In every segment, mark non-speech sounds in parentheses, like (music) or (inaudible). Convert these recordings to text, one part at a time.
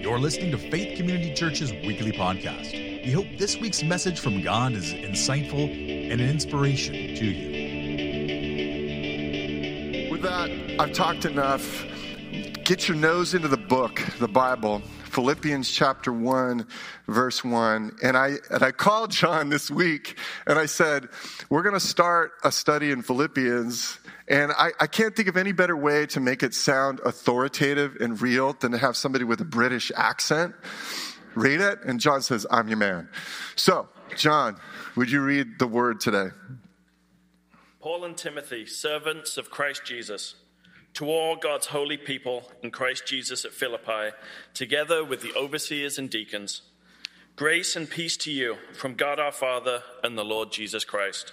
You're listening to Faith Community Church's weekly podcast. We hope this week's message from God is insightful and an inspiration to you. With that, I've talked enough. Get your nose into the book, the Bible, Philippians chapter 1, verse 1. And I, and I called John this week and I said, We're going to start a study in Philippians. And I, I can't think of any better way to make it sound authoritative and real than to have somebody with a British accent read it. And John says, I'm your man. So, John, would you read the word today? Paul and Timothy, servants of Christ Jesus, to all God's holy people in Christ Jesus at Philippi, together with the overseers and deacons, grace and peace to you from God our Father and the Lord Jesus Christ.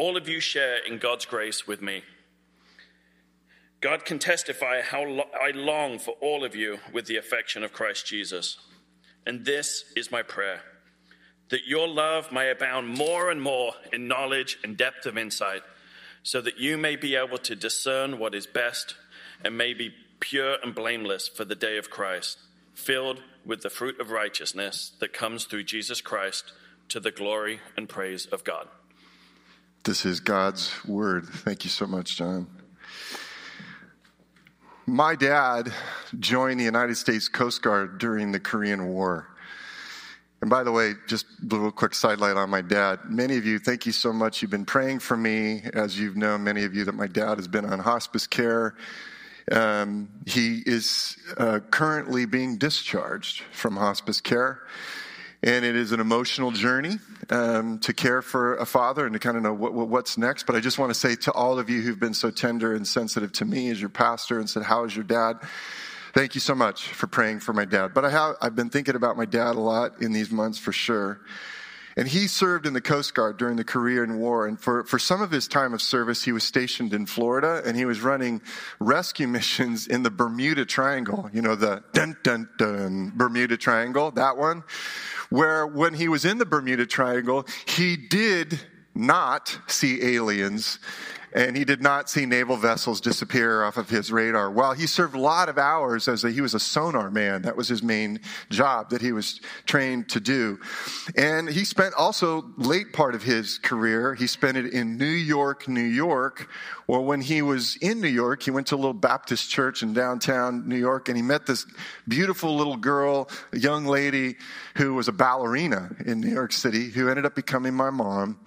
all of you share in God's grace with me. God can testify how lo- I long for all of you with the affection of Christ Jesus. And this is my prayer that your love may abound more and more in knowledge and depth of insight, so that you may be able to discern what is best and may be pure and blameless for the day of Christ, filled with the fruit of righteousness that comes through Jesus Christ to the glory and praise of God. This is God's word. Thank you so much, John. My dad joined the United States Coast Guard during the Korean War. And by the way, just a little quick sidelight on my dad. Many of you, thank you so much. You've been praying for me, as you've known, many of you, that my dad has been on hospice care. Um, he is uh, currently being discharged from hospice care. And it is an emotional journey um, to care for a father and to kind of know what, what's next. But I just want to say to all of you who've been so tender and sensitive to me as your pastor and said, How is your dad? Thank you so much for praying for my dad. But I have, I've been thinking about my dad a lot in these months for sure. And he served in the Coast Guard during the Korean War. And for, for some of his time of service, he was stationed in Florida and he was running rescue (laughs) missions in the Bermuda Triangle. You know, the dun dun dun Bermuda Triangle, that one where when he was in the Bermuda Triangle, he did not see aliens and he did not see naval vessels disappear off of his radar. While he served a lot of hours as a, he was a sonar man, that was his main job that he was trained to do. And he spent also late part of his career, he spent it in New York, New York. Well, when he was in New York, he went to a little Baptist church in downtown New York and he met this beautiful little girl, a young lady who was a ballerina in New York City who ended up becoming my mom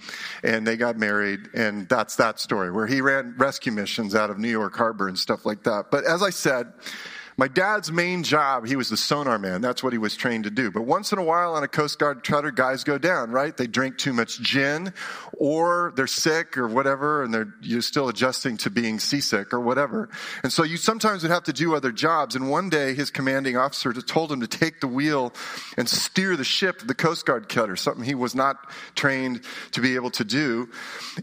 and they got married and that's that story where he ran rescue missions out of New York Harbor and stuff like that. But as I said, my dad's main job, he was the sonar man. That's what he was trained to do. But once in a while on a Coast Guard cutter, guys go down, right? They drink too much gin or they're sick or whatever and they're, you're still adjusting to being seasick or whatever. And so you sometimes would have to do other jobs. And one day his commanding officer told him to take the wheel and steer the ship, the Coast Guard cutter, something he was not trained to be able to do.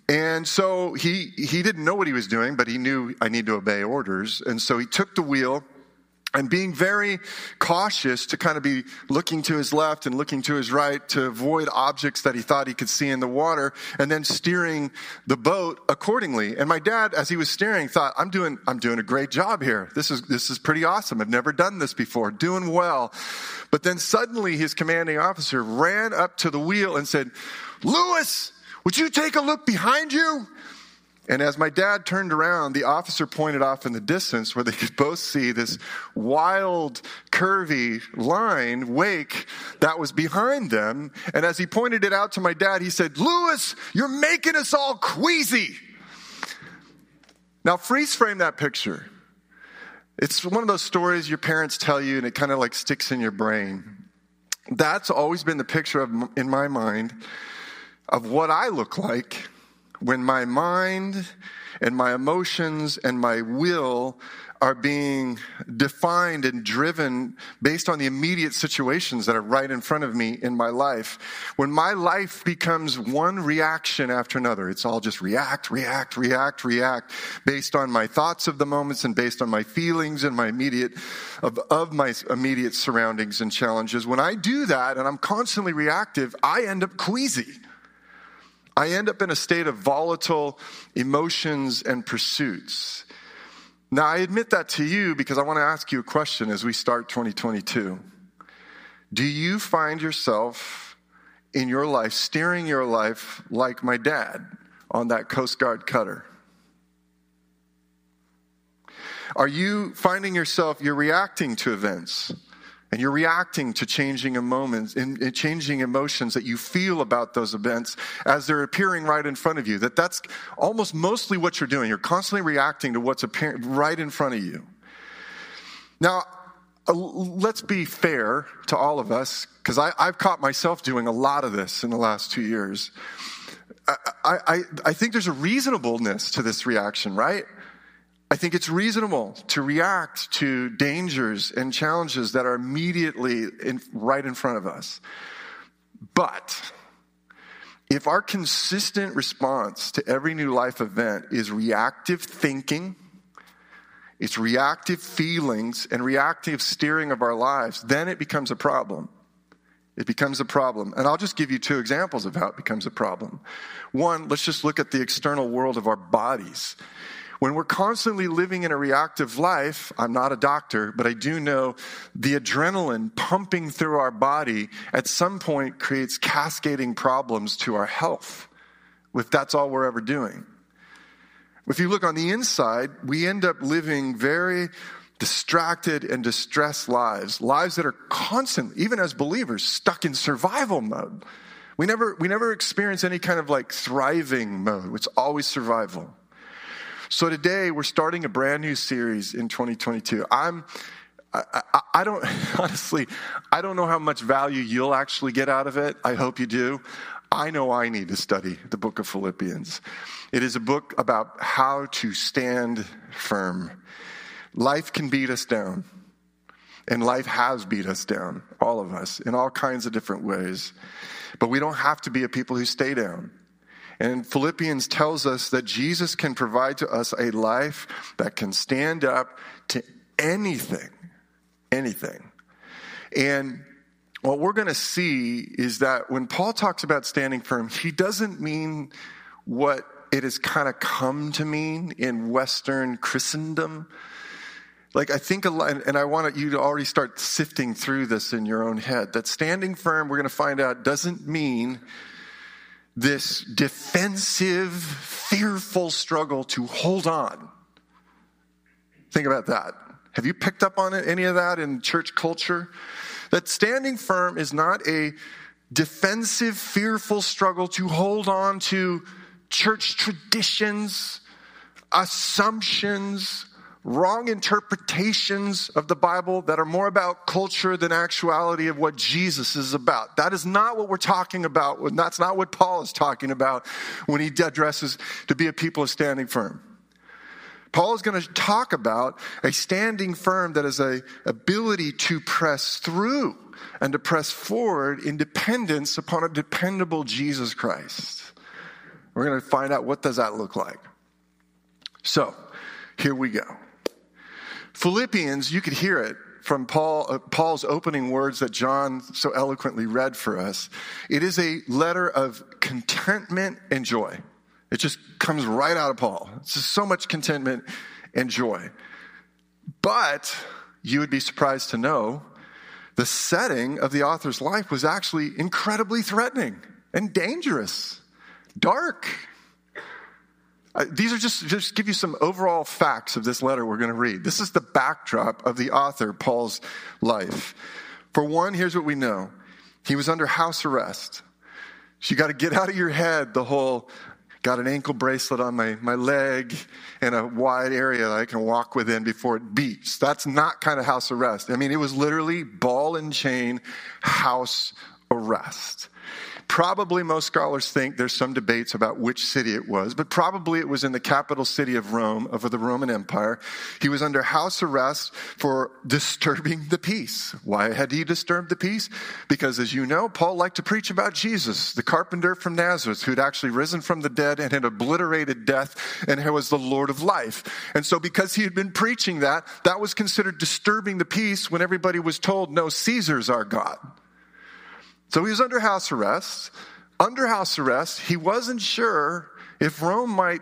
And so he, he didn't know what he was doing, but he knew I need to obey orders. And so he took the wheel and being very cautious to kind of be looking to his left and looking to his right to avoid objects that he thought he could see in the water and then steering the boat accordingly. And my dad as he was steering thought i'm doing i'm doing a great job here. This is this is pretty awesome. I've never done this before. Doing well. But then suddenly his commanding officer ran up to the wheel and said lewis would you take a look behind you and as my dad turned around, the officer pointed off in the distance where they could both see this wild, curvy line, wake, that was behind them. And as he pointed it out to my dad, he said, Lewis, you're making us all queasy. Now, freeze frame that picture. It's one of those stories your parents tell you and it kind of like sticks in your brain. That's always been the picture of, in my mind of what I look like when my mind and my emotions and my will are being defined and driven based on the immediate situations that are right in front of me in my life. When my life becomes one reaction after another, it's all just react, react, react, react based on my thoughts of the moments and based on my feelings and my immediate, of, of my immediate surroundings and challenges. When I do that and I'm constantly reactive, I end up queasy. I end up in a state of volatile emotions and pursuits. Now, I admit that to you because I want to ask you a question as we start 2022. Do you find yourself in your life steering your life like my dad on that Coast Guard cutter? Are you finding yourself, you're reacting to events and you're reacting to changing moments, in, changing emotions that you feel about those events as they're appearing right in front of you. That that's almost mostly what you're doing. You're constantly reacting to what's appearing right in front of you. Now, uh, let's be fair to all of us, because I've caught myself doing a lot of this in the last two years. I, I, I think there's a reasonableness to this reaction, right? I think it's reasonable to react to dangers and challenges that are immediately in, right in front of us. But if our consistent response to every new life event is reactive thinking, it's reactive feelings and reactive steering of our lives, then it becomes a problem. It becomes a problem. And I'll just give you two examples of how it becomes a problem. One, let's just look at the external world of our bodies. When we're constantly living in a reactive life, I'm not a doctor, but I do know the adrenaline pumping through our body at some point creates cascading problems to our health, if that's all we're ever doing. If you look on the inside, we end up living very distracted and distressed lives, lives that are constantly, even as believers, stuck in survival mode. We never, we never experience any kind of like thriving mode. It's always survival. So today we're starting a brand new series in 2022. I'm I, I, don't (laughs) honestly I don't know how much value you'll actually get out of it. I hope you do. I know I need to study the book of Philippians. It is a book about how to stand firm. Life can beat us down. And life has beat us down, all of us, in all kinds of different ways. But we don't have to be a people who stay down. And Philippians tells us that Jesus can provide to us a life that can stand up to anything, anything. And what we're going to see is that when Paul talks about standing firm, he doesn't mean what it has kind of come to mean in Western Christendom. Like, I think a lot, and I want you to already start sifting through this in your own head, that standing firm, we're going to find out, doesn't mean this defensive, fearful struggle to hold on. Think about that. Have you picked up on it, any of that in church culture? That standing firm is not a defensive, fearful struggle to hold on to church traditions, assumptions, wrong interpretations of the Bible that are more about culture than actuality of what Jesus is about. That is not what we're talking about. That's not what Paul is talking about when he addresses to be a people of standing firm. Paul is going to talk about a standing firm that is a ability to press through and to press forward in dependence upon a dependable Jesus Christ. We're going to find out what does that look like. So, here we go. Philippians, you could hear it from Paul, uh, Paul's opening words that John so eloquently read for us. It is a letter of contentment and joy. It just comes right out of Paul. It's just so much contentment and joy. But you would be surprised to know the setting of the author's life was actually incredibly threatening and dangerous, dark, these are just just give you some overall facts of this letter we're going to read. This is the backdrop of the author Paul's life. For one, here's what we know: he was under house arrest. So you got to get out of your head the whole got an ankle bracelet on my, my leg in a wide area that I can walk within before it beats. That's not kind of house arrest. I mean, it was literally ball and chain house arrest. Probably most scholars think there's some debates about which city it was, but probably it was in the capital city of Rome, of the Roman Empire. He was under house arrest for disturbing the peace. Why had he disturbed the peace? Because as you know, Paul liked to preach about Jesus, the carpenter from Nazareth, who'd actually risen from the dead and had obliterated death and was the Lord of life. And so because he had been preaching that, that was considered disturbing the peace when everybody was told, no, Caesar's our God. So he was under house arrest. Under house arrest, he wasn't sure if Rome might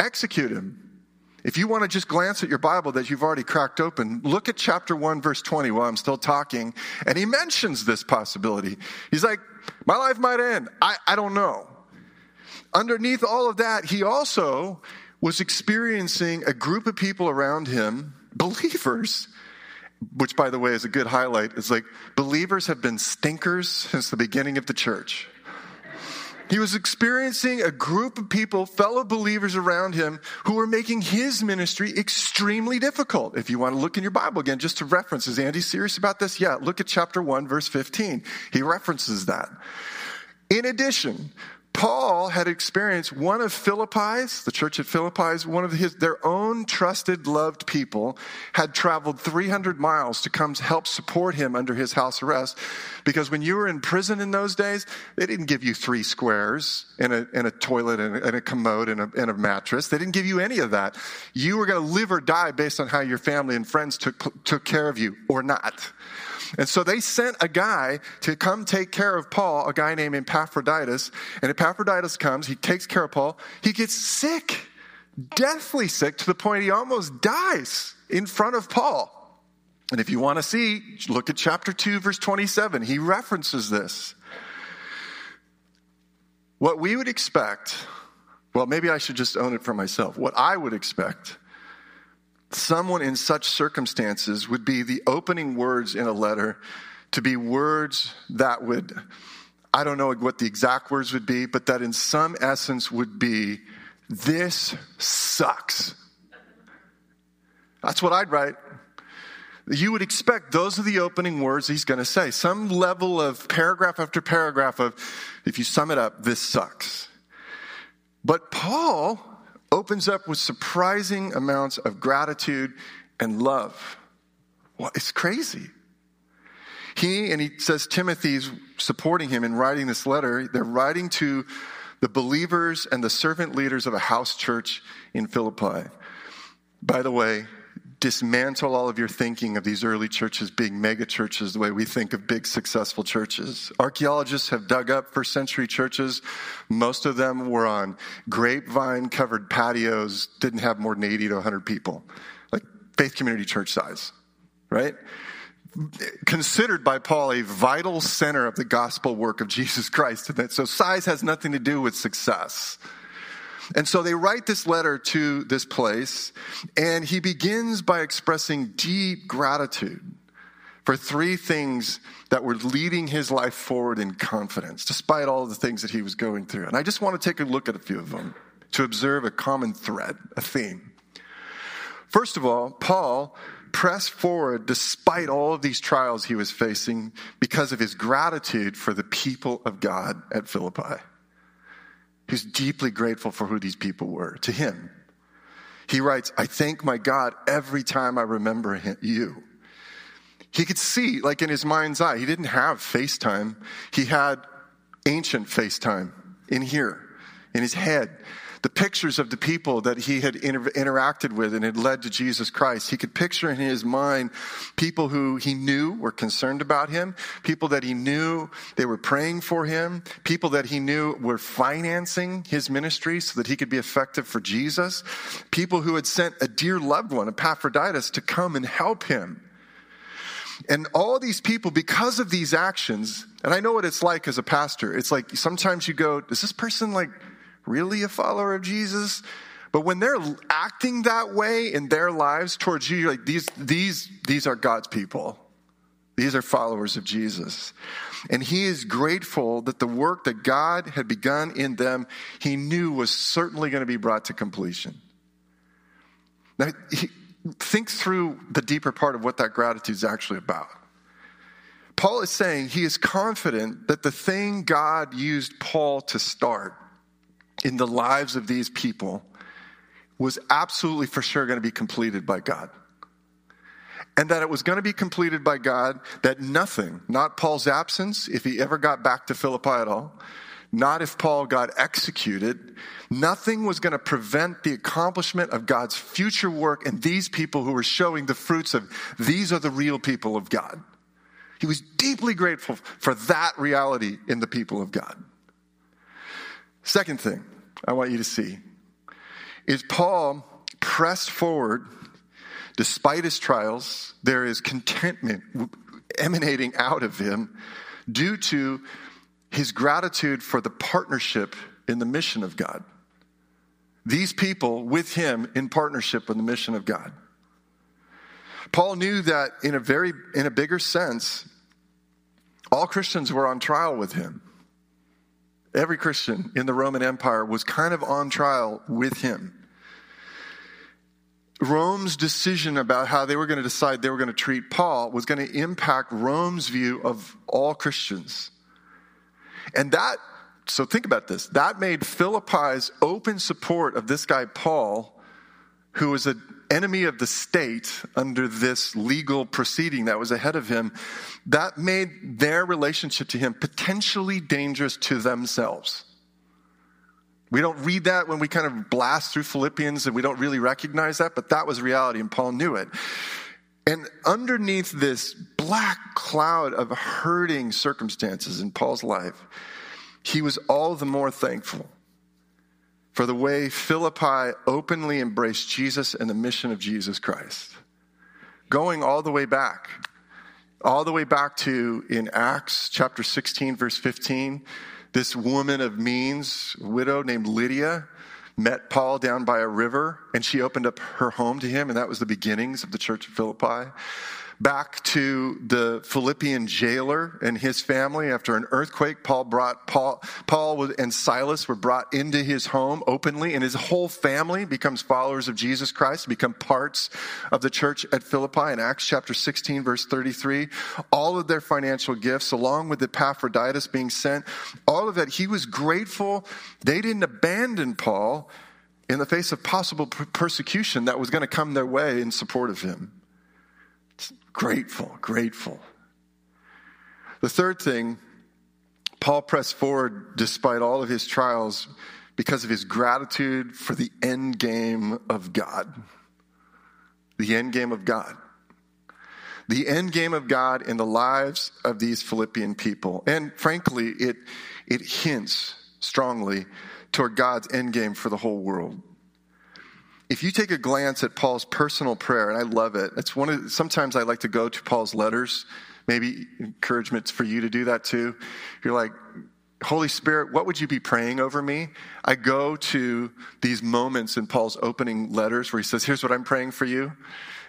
execute him. If you want to just glance at your Bible that you've already cracked open, look at chapter 1, verse 20 while I'm still talking. And he mentions this possibility. He's like, My life might end. I, I don't know. Underneath all of that, he also was experiencing a group of people around him, believers, which by the way is a good highlight, is like believers have been stinkers since the beginning of the church. He was experiencing a group of people, fellow believers around him, who were making his ministry extremely difficult. If you want to look in your Bible again, just to reference, is Andy serious about this? Yeah, look at chapter 1, verse 15. He references that. In addition, Paul had experienced one of Philippi's, the church at Philippi's, one of his, their own trusted, loved people had traveled 300 miles to come help support him under his house arrest. Because when you were in prison in those days, they didn't give you three squares and a, and a toilet and a, and a commode and a, and a mattress. They didn't give you any of that. You were going to live or die based on how your family and friends took, took care of you or not. And so they sent a guy to come take care of Paul, a guy named Epaphroditus. And Epaphroditus comes, he takes care of Paul. He gets sick, deathly sick, to the point he almost dies in front of Paul. And if you want to see, look at chapter 2, verse 27. He references this. What we would expect, well, maybe I should just own it for myself. What I would expect someone in such circumstances would be the opening words in a letter to be words that would, I don't know what the exact words would be, but that in some essence would be, This sucks. That's what I'd write. You would expect those are the opening words he's going to say. Some level of paragraph after paragraph of, if you sum it up, this sucks. But Paul opens up with surprising amounts of gratitude and love. Well, it's crazy. He, and he says Timothy's supporting him in writing this letter. They're writing to the believers and the servant leaders of a house church in Philippi. By the way, dismantle all of your thinking of these early churches being mega churches the way we think of big successful churches. Archaeologists have dug up first century churches. Most of them were on grapevine covered patios, didn't have more than 80 to 100 people, like faith community church size, right? Considered by Paul a vital center of the gospel work of Jesus Christ. So size has nothing to do with success. And so they write this letter to this place, and he begins by expressing deep gratitude for three things that were leading his life forward in confidence, despite all the things that he was going through. And I just want to take a look at a few of them to observe a common thread, a theme. First of all, Paul pressed forward despite all of these trials he was facing because of his gratitude for the people of God at Philippi. He's deeply grateful for who these people were to him. He writes, I thank my God every time I remember him, you. He could see, like in his mind's eye, he didn't have FaceTime. He had ancient FaceTime in here, in his head the pictures of the people that he had inter- interacted with and had led to Jesus Christ. He could picture in his mind people who he knew were concerned about him, people that he knew they were praying for him, people that he knew were financing his ministry so that he could be effective for Jesus, people who had sent a dear loved one, Epaphroditus, to come and help him. And all these people, because of these actions, and I know what it's like as a pastor. It's like sometimes you go, is this person like really a follower of Jesus? But when they're acting that way in their lives towards you, like these, these, these are God's people. These are followers of Jesus. And he is grateful that the work that God had begun in them, he knew was certainly going to be brought to completion. Now, he, think through the deeper part of what that gratitude is actually about. Paul is saying he is confident that the thing God used Paul to start in the lives of these people was absolutely for sure going to be completed by God. And that it was going to be completed by God, that nothing, not Paul's absence, if he ever got back to Philippi at all, not if Paul got executed, nothing was going to prevent the accomplishment of God's future work and these people who were showing the fruits of these are the real people of God. He was deeply grateful for that reality in the people of God. Second thing I want you to see is Paul pressed forward despite his trials. There is contentment emanating out of him due to his gratitude for the partnership in the mission of God. These people with him in partnership in the mission of God. Paul knew that in a very in a bigger sense, all Christians were on trial with him. Every Christian in the Roman Empire was kind of on trial with him. Rome's decision about how they were going to decide they were going to treat Paul was going to impact Rome's view of all Christians. And that, so think about this, that made Philippi's open support of this guy, Paul, who was an enemy of the state under this legal proceeding that was ahead of him, that made their relationship to him potentially dangerous to themselves. We don't read that when we kind of blast through Philippians and we don't really recognize that, but that was reality and Paul knew it. And underneath this black cloud of hurting circumstances in Paul's life, he was all the more thankful for the way Philippi openly embraced Jesus and the mission of Jesus Christ. Going all the way back, all the way back to in Acts chapter 16, verse 15, this woman of means, widow named Lydia, met Paul down by a river and she opened up her home to him, and that was the beginnings of the church of Philippi back to the Philippian jailer and his family after an earthquake. Paul brought Paul, Paul and Silas were brought into his home openly, and his whole family becomes followers of Jesus Christ, become parts of the church at Philippi in Acts chapter 16, verse 33. All of their financial gifts, along with Epaphroditus being sent, all of that, he was grateful. They didn't abandon Paul in the face of possible persecution that was going to come their way in support of him. Grateful, grateful. The third thing, Paul pressed forward despite all of his trials because of his gratitude for the end game of God. The end game of God. The end game of God in the lives of these Philippian people. And frankly, it, it hints strongly toward God's end game for the whole world if you take a glance at Paul's personal prayer, and I love it, it's one of sometimes I like to go to Paul's letters. Maybe encouragement for you to do that too. You're like, Holy Spirit, what would you be praying over me? I go to these moments in Paul's opening letters where he says, Here's what I'm praying for you.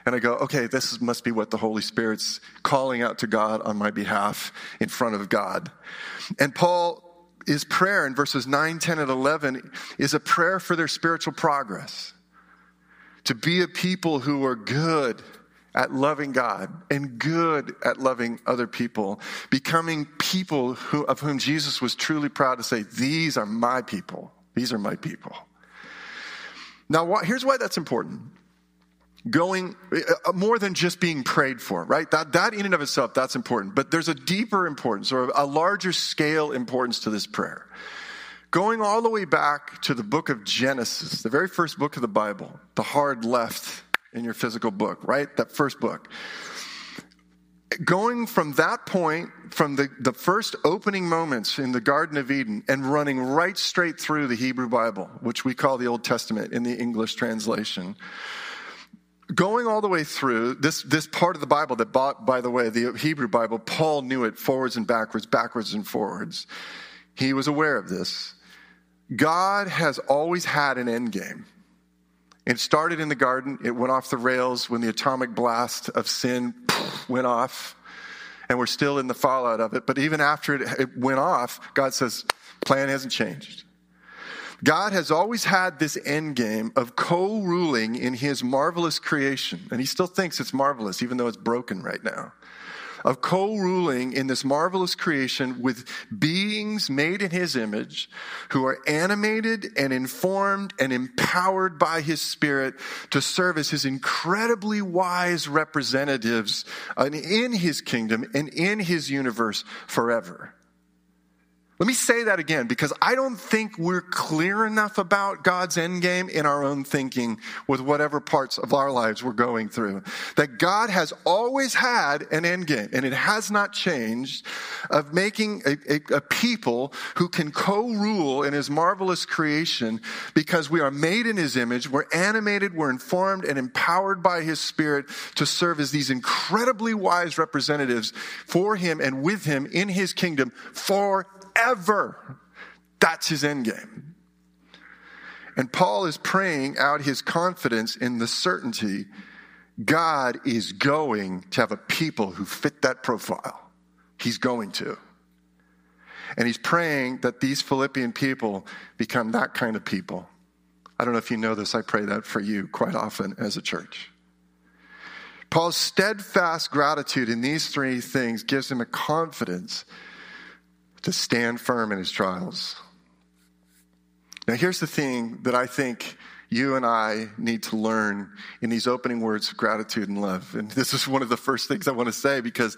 And I go, okay, this must be what the Holy Spirit's calling out to God on my behalf in front of God. And Paul, his prayer in verses 9, 10, and 11 is a prayer for their spiritual progress to be a people who are good at loving God and good at loving other people, becoming people who, of whom Jesus was truly proud to say, These are my people. These are my people. Now, here's why that's important. Going uh, more than just being prayed for, right? That, that in and of itself, that's important. But there's a deeper importance or a larger scale importance to this prayer. Going all the way back to the book of Genesis, the very first book of the Bible, the hard left in your physical book, right? That first book. Going from that point, from the, the first opening moments in the Garden of Eden, and running right straight through the Hebrew Bible, which we call the Old Testament in the English translation. Going all the way through this, this part of the Bible that, bought, by the way, the Hebrew Bible, Paul knew it forwards and backwards, backwards and forwards. He was aware of this. God has always had an end game. It started in the garden, it went off the rails when the atomic blast of sin went off, and we're still in the fallout of it. But even after it, went off, God says, plan hasn't changed. God has always had this end game of co ruling in his marvelous creation, and he still thinks it's marvelous, even though it's broken right now. Of co ruling in this marvelous creation with beings made in his image who are animated and informed and empowered by his spirit to serve as his incredibly wise representatives in his kingdom and in his universe forever. Let me say that again because I don't think we're clear enough about God's end game in our own thinking with whatever parts of our lives we're going through. That God has always had an end game and it has not changed of making a, a, a people who can co-rule in his marvelous creation because we are made in his image, we're animated, we're informed and empowered by his spirit to serve as these incredibly wise representatives for him and with him in his kingdom for forever. That's his end game. And Paul is praying out his confidence in the certainty God is going to have a people who fit that profile. He's going to. And he's praying that these Philippian people become that kind of people. I don't know if you know this, I pray that for you quite often as a church. Paul's steadfast gratitude in these three things gives him a confidence to stand firm in his trials. Now, here's the thing that I think you and I need to learn in these opening words of gratitude and love. And this is one of the first things I want to say because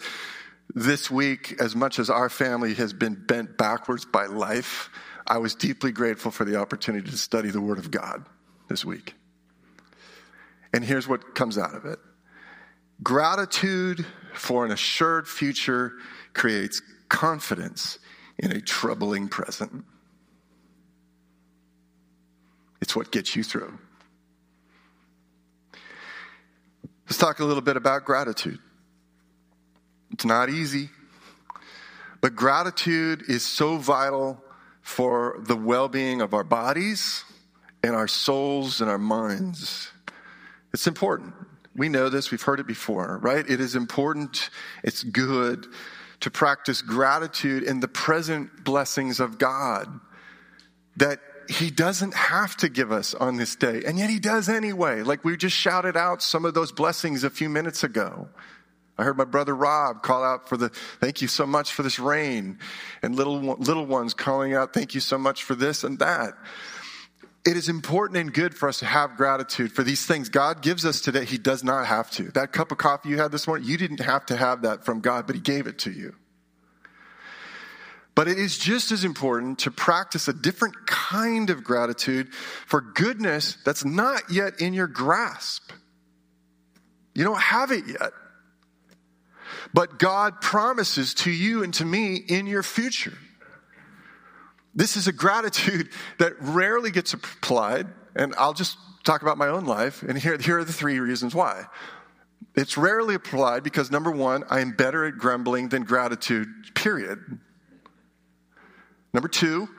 this week, as much as our family has been bent backwards by life, I was deeply grateful for the opportunity to study the Word of God this week. And here's what comes out of it gratitude for an assured future creates confidence in a troubling present. It's what gets you through. Let's talk a little bit about gratitude. It's not easy, but gratitude is so vital for the well being of our bodies and our souls and our minds. It's important. We know this, we've heard it before, right? It is important, it's good to practice gratitude in the present blessings of God that he doesn't have to give us on this day, and yet he does anyway. Like we just shouted out some of those blessings a few minutes ago. I heard my brother Rob call out for the thank you so much for this rain, and little little ones calling out thank you so much for this and that. It is important and good for us to have gratitude for these things God gives us today. He does not have to. That cup of coffee you had this morning, you didn't have to have that from God, but He gave it to you. But it is just as important to practice a different kind of gratitude for goodness that's not yet in your grasp. You don't have it yet. But God promises to you and to me in your future. This is a gratitude (laughs) that rarely gets applied, and I'll just talk about my own life, and here, here are the three reasons why. It's rarely applied because number one, I am better at grumbling than gratitude, period. Number two,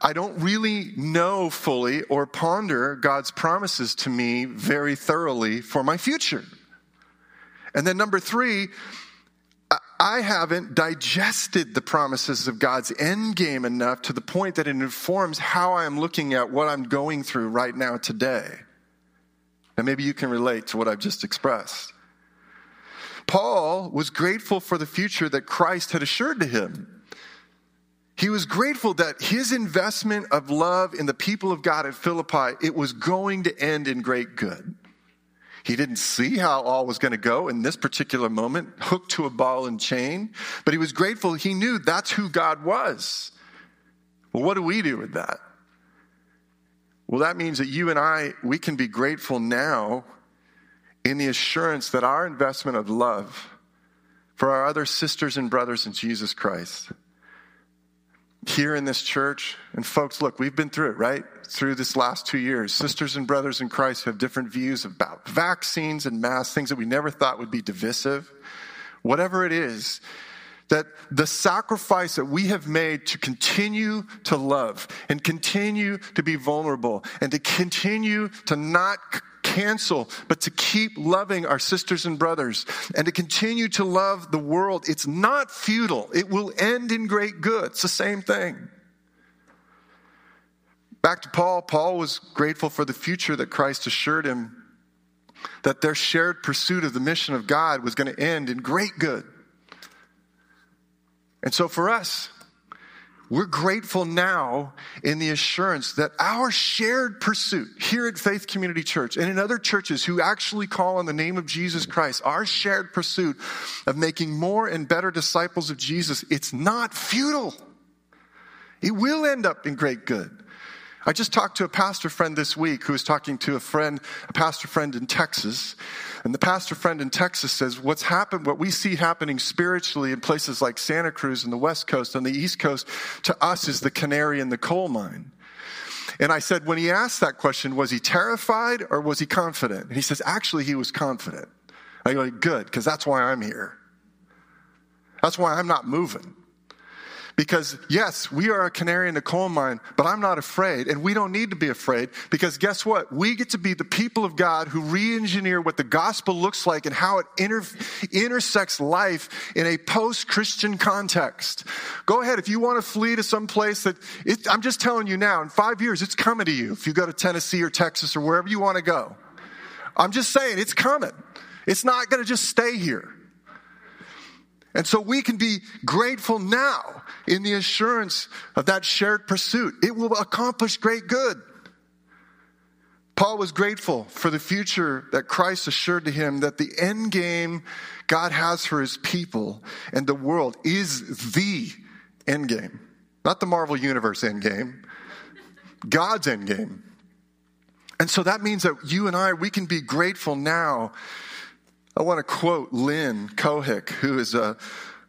I don't really know fully or ponder God's promises to me very thoroughly for my future. And then number three, I haven't digested the promises of God's end game enough to the point that it informs how I'm looking at what I'm going through right now today. And maybe you can relate to what I've just expressed. Paul was grateful for the future that Christ had assured to him. He was grateful that his investment of love in the people of God at Philippi, it was going to end in great good. He didn't see how all was going to go in this particular moment, hooked to a ball and chain, but he was grateful. He knew that's who God was. Well, what do we do with that? Well, that means that you and I, we can be grateful now in the assurance that our investment of love for our other sisters and brothers in Jesus Christ here in this church. And folks, look, we've been through it, right? Through this last two years. Sisters and brothers in Christ have different views about vaccines and masks, things that we never thought would be divisive. Whatever it is, that the sacrifice that we have made to continue to love and continue to be vulnerable and to continue to not cancel, but to keep loving our sisters and brothers and to continue to love the world. It's not futile. It will end in great good. It's the same thing. Back to Paul, Paul was grateful for the future that Christ assured him that their shared pursuit of the mission of God was going to end in great good. And so for us, we're grateful now in the assurance that our shared pursuit here at Faith Community Church and in other churches who actually call on the name of Jesus Christ, our shared pursuit of making more and better disciples of Jesus, it's not futile. It will end up in great good. I just talked to a pastor friend this week who was talking to a friend, a pastor friend in Texas. And the pastor friend in Texas says, what's happened, what we see happening spiritually in places like Santa Cruz and the West Coast and the East Coast to us is the canary in the coal mine. And I said, when he asked that question, was he terrified or was he confident? And he says, actually, he was confident. I go, good, because that's why I'm here. That's why I'm not moving. Because yes, we are a canary in the coal mine, but I'm not afraid and we don't need to be afraid because guess what? We get to be the people of God who re-engineer what the gospel looks like and how it inter- intersects life in a post-Christian context. Go ahead. If you want to flee to some place that it, I'm just telling you now, in five years, it's coming to you. If you go to Tennessee or Texas or wherever you want to go, I'm just saying it's coming. It's not going to just stay here. And so we can be grateful now in the assurance of that shared pursuit. It will accomplish great good. Paul was grateful for the future that Christ assured to him that the end game God has for his people and the world is the end game. Not the Marvel Universe end game, God's end game. And so that means that you and I, we can be grateful now I want to quote Lynn Cohick, who is a,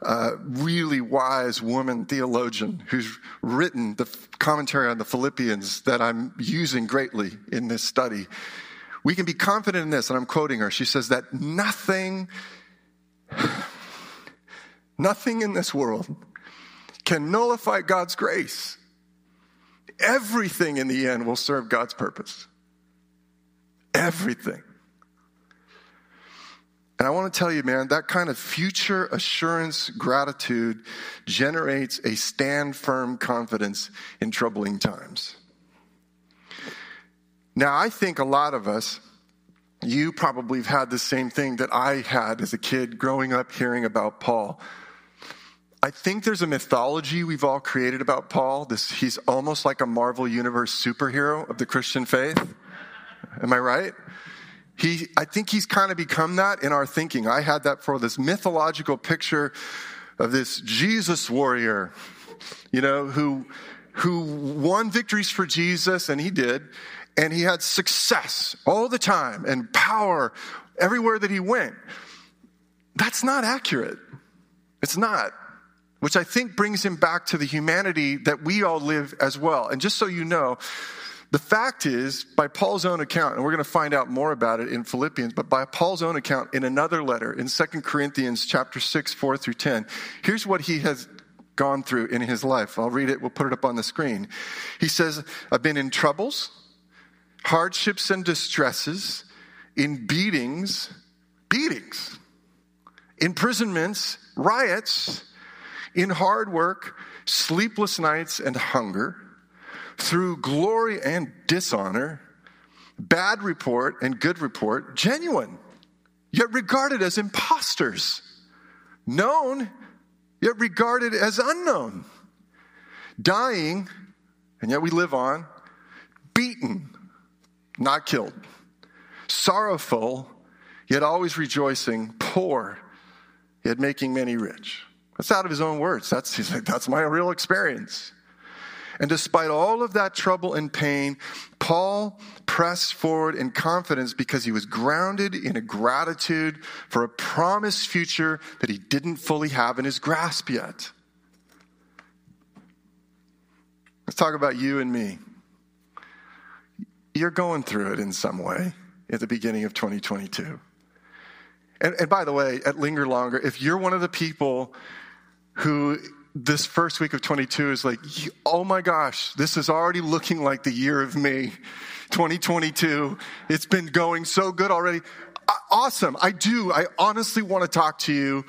a really wise woman theologian who's written the commentary on the Philippians that I'm using greatly in this study. We can be confident in this, and I'm quoting her. She says that nothing, nothing in this world can nullify God's grace. Everything in the end will serve God's purpose. Everything. And I want to tell you, man, that kind of future assurance gratitude generates a stand firm confidence in troubling times. Now, I think a lot of us, you probably have had the same thing that I had as a kid growing up hearing about Paul. I think there's a mythology we've all created about Paul. This, he's almost like a Marvel Universe superhero of the Christian faith. Am I right? He, I think he's kind of become that in our thinking. I had that for this mythological picture of this Jesus warrior, you know, who, who won victories for Jesus, and he did, and he had success all the time and power everywhere that he went. That's not accurate. It's not. Which I think brings him back to the humanity that we all live as well. And just so you know, the fact is, by Paul's own account, and we're going to find out more about it in Philippians, but by Paul's own account in another letter in 2 Corinthians chapter 6, 4 through 10, here's what he has gone through in his life. I'll read it, we'll put it up on the screen. He says, I've been in troubles, hardships and distresses, in beatings, beatings, imprisonments, riots, in hard work, sleepless nights, and hunger through glory and dishonor, bad report and good report, genuine, yet regarded as impostors, known, yet regarded as unknown, dying, and yet we live on, beaten, not killed, sorrowful, yet always rejoicing, poor, yet making many rich. That's out of his own words. That's, (laughs) that's my real experience. And despite all of that trouble and pain, Paul pressed forward in confidence because he was grounded in a gratitude for a promised future that he didn't fully have in his grasp yet. Let's talk about you and me. You're going through it in some way at the beginning of 2022. And, and by the way, at Linger Longer, if you're one of the people who this first week of 22 is like, oh my gosh, this is already looking like the year of me. 2022. It's been going so good already. Awesome. I do. I honestly want to talk to you.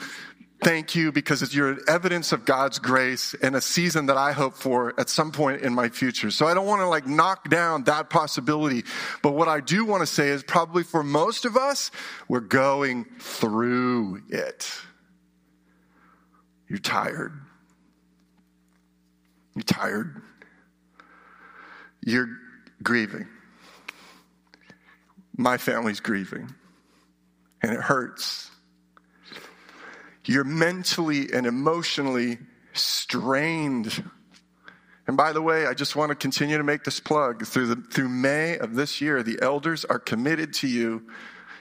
Thank you because it's your evidence of God's grace and a season that I hope for at some point in my future. So I don't want to like knock down that possibility. But what I do want to say is probably for most of us, we're going through it. You're tired You're tired. You're grieving. My family's grieving. And it hurts. You're mentally and emotionally strained. And by the way, I just want to continue to make this plug. Through, the, through May of this year, the elders are committed to you.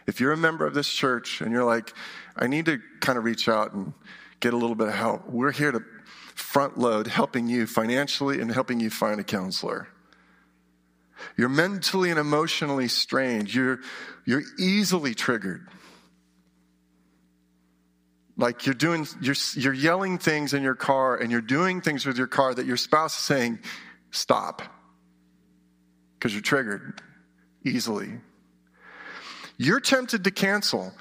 If you're a member of this church and you're like, I need to kind of reach out and get a little bit of help, we're here to front load helping you financially and helping you find a counselor. You're mentally and emotionally strained. You're, you're easily triggered. Like you're doing, you're, you're yelling things in your car and you're doing things with your car that your spouse is saying, stop. Because you're triggered easily. You're tempted to cancel.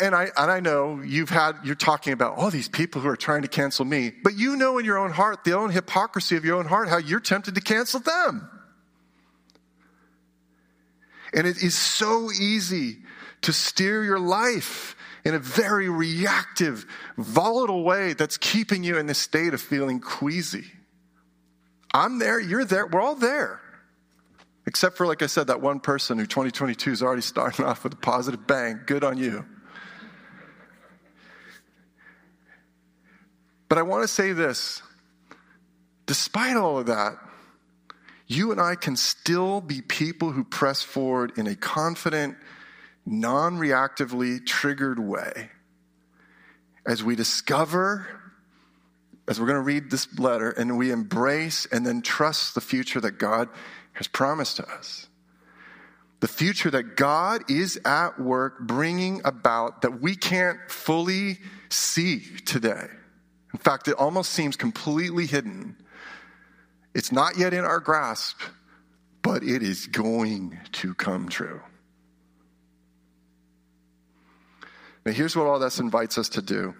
And I, and I know you've had, you're talking about all these people who are trying to cancel me, but you know in your own heart, the own hypocrisy of your own heart, how you're tempted to cancel them. And it is so easy to steer your life in a very reactive, volatile way that's keeping you in this state of feeling queasy. I'm there, you're there, we're all there. Except for, like I said, that one person who 2022 is already starting off with a positive bang. Good on you. But I want to say this despite all of that, you and I can still be people who press forward in a confident, non reactively triggered way as we discover, as we're going to read this letter, and we embrace and then trust the future that God has promised to us. The future that God is at work bringing about that we can't fully see today. In fact, it almost seems completely hidden. It's not yet in our grasp, but it is going to come true. Now, here's what all this invites us to do.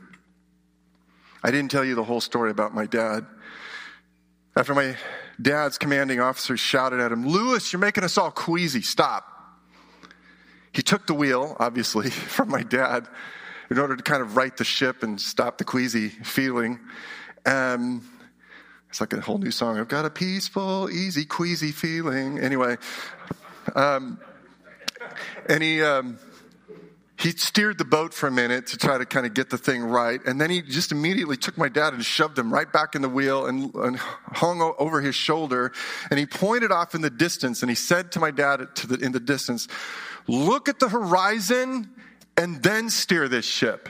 I didn't tell you the whole story about my dad. After my dad's commanding officer shouted at him, Lewis, you're making us all queasy. Stop. He took the wheel, obviously, (laughs) from my dad in order to kind of right the ship and stop the queasy feeling. Um, it's like a whole new song. I've got a peaceful, easy, queasy feeling. Anyway, um, and he. Um, he steered the boat for a minute to try to kind of get the thing right. And then he just immediately took my dad and shoved him right back in the wheel and, and hung over his shoulder. And he pointed off in the distance and he said to my dad to the, in the distance, look at the horizon and then steer this ship.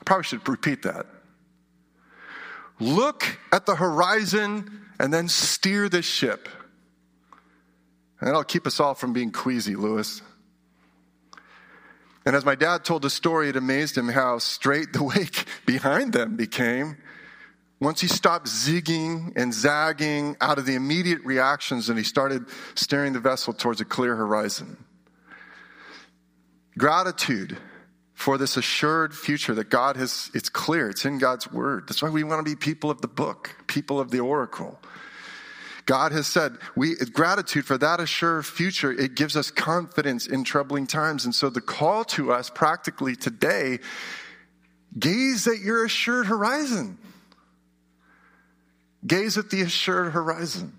I probably should repeat that. Look at the horizon and then steer this ship. And that'll keep us all from being queasy, Lewis. And as my dad told the story, it amazed him how straight the (laughs) wake behind them became. Once he stopped zigging and zagging out of the immediate reactions and he started steering the vessel towards a clear horizon. Gratitude for this assured future that God has, it's clear, it's in God's word. That's why we want to be people of the book, people of the oracle. God has said, we, gratitude for that assured future, it gives us confidence in troubling times. And so the call to us practically today, gaze at your assured horizon. Gaze at the assured horizon.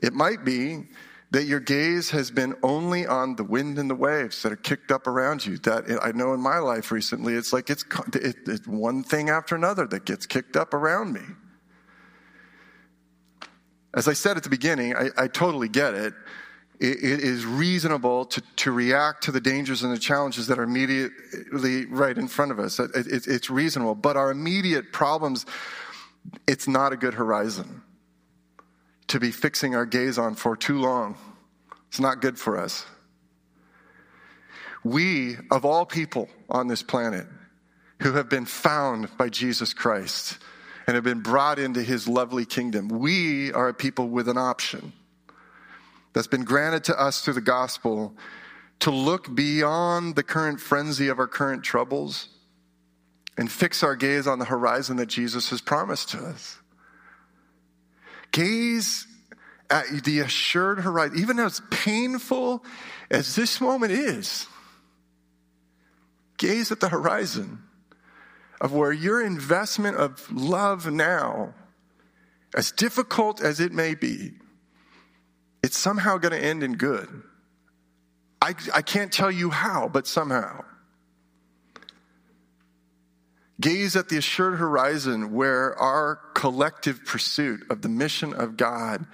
It might be that your gaze has been only on the wind and the waves that are kicked up around you. That I know in my life recently, it's like it's, it's one thing after another that gets kicked up around me. As I said at the beginning, I, I totally get it. it. It is reasonable to, to react to the dangers and the challenges that are immediately right in front of us. It, it, it's reasonable. But our immediate problems, it's not a good horizon to be fixing our gaze on for too long. It's not good for us. We, of all people on this planet, who have been found by Jesus Christ, and have been brought into his lovely kingdom. We are a people with an option that's been granted to us through the gospel to look beyond the current frenzy of our current troubles and fix our gaze on the horizon that Jesus has promised to us. Gaze at the assured horizon, even as painful as this moment is. Gaze at the horizon of where your investment of love now, as difficult as it may be, it's somehow going to end in good. I, I can't tell you how, but somehow. Gaze at the assured horizon where our collective pursuit of the mission of God,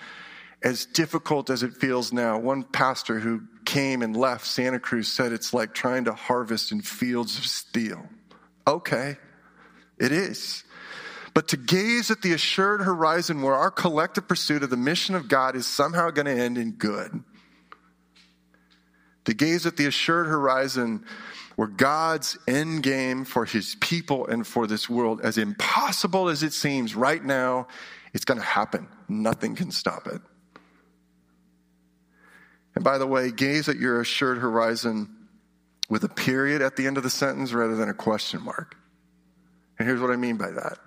as difficult as it feels now, one pastor who came and left Santa Cruz said it's like trying to harvest in fields of steel. Okay, it is. But to gaze at the assured horizon where our collective pursuit of the mission of God is somehow going to end in good. To gaze at the assured horizon where God's end game for his people and for this world, as impossible as it seems right now, it's going to happen. Nothing can stop it. And by the way, gaze at your assured horizon with a period at the end of the sentence rather than a question mark. And here's what I mean by that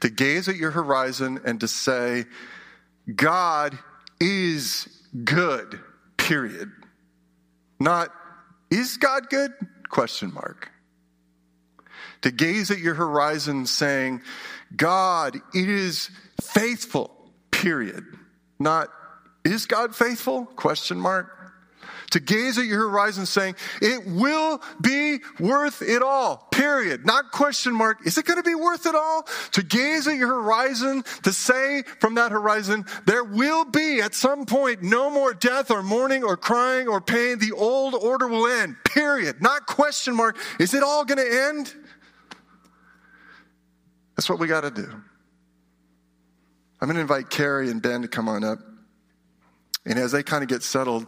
to gaze at your horizon and to say, God is good, period. Not, is God good? Question mark. To gaze at your horizon saying, God is faithful, period. Not, is God faithful? Question mark. To gaze at your horizon saying, it will be worth it all, period. Not question mark. Is it going to be worth it all? To gaze at your horizon, to say from that horizon, there will be at some point no more death or mourning or crying or pain. The old order will end, period. Not question mark. Is it all going to end? That's what we got to do. I'm going to invite Carrie and Ben to come on up. And as they kind of get settled,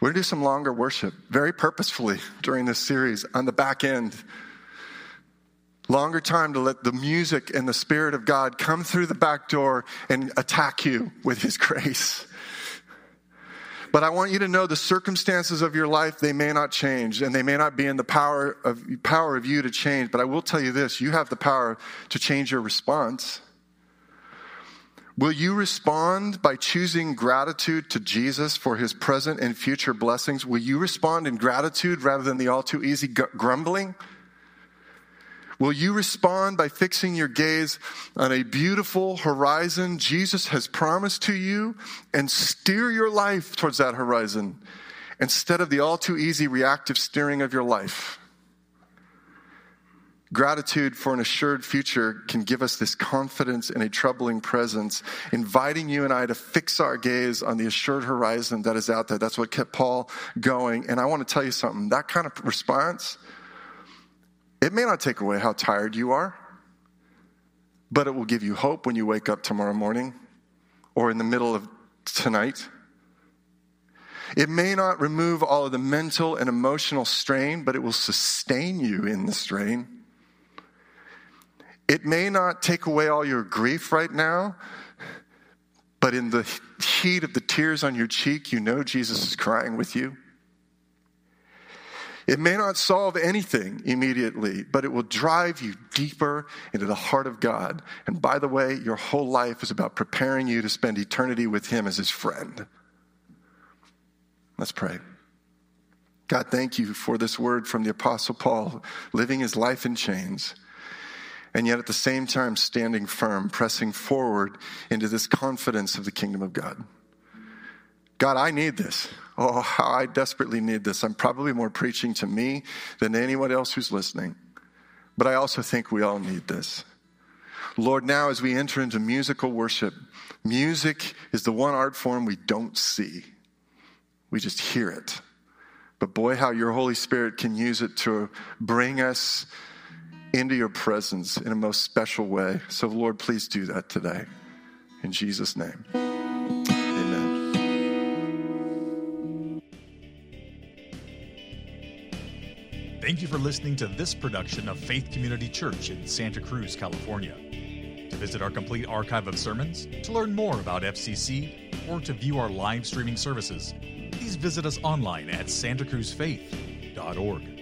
we're going to do some longer worship very purposefully (laughs) during this series on the back end. Longer time to let the music and the Spirit of God come through the back door and attack you with His (laughs) grace. But I want you to know the circumstances of your life, they may not change and they may not be in the power of, power of you to change. But I will tell you this you have the power to change your response. Will you respond by choosing gratitude to Jesus for his present and future blessings? Will you respond in gratitude rather than the all too easy grumbling? Will you respond by fixing your gaze on a beautiful horizon Jesus has promised to you and steer your life towards that horizon instead of the all too easy reactive steering of your life? Gratitude for an assured future can give us this confidence in a troubling presence, inviting you and I to fix our gaze on the assured horizon that is out there. That's what kept Paul going. And I want to tell you something that kind of response, it may not take away how tired you are, but it will give you hope when you wake up tomorrow morning or in the middle of tonight. It may not remove all of the mental and emotional strain, but it will sustain you in the strain. It may not take away all your grief right now, but in the heat of the tears on your cheek, you know Jesus is crying with you. It may not solve anything immediately, but it will drive you deeper into the heart of God. And by the way, your whole life is about preparing you to spend eternity with Him as His friend. Let's pray. God, thank you for this word from the Apostle Paul, living his life in chains and yet at the same time standing firm, pressing forward into this confidence of the kingdom of God. God, I need this. Oh, how I desperately need this. I'm probably more preaching to me than anyone else who's listening. But I also think we all need this. Lord, now as we enter into musical worship, music is the one art form we don't see. We just hear it. But boy, how your Holy Spirit can use it to bring us into your presence in a most special way. So, Lord, please do that today. In Jesus' name. Amen. Thank you for listening to this production of Faith Community Church in Santa Cruz, California. To visit our complete archive of sermons, to learn more about FCC, or to view our live streaming services, please visit us online at santacruzfaith.org.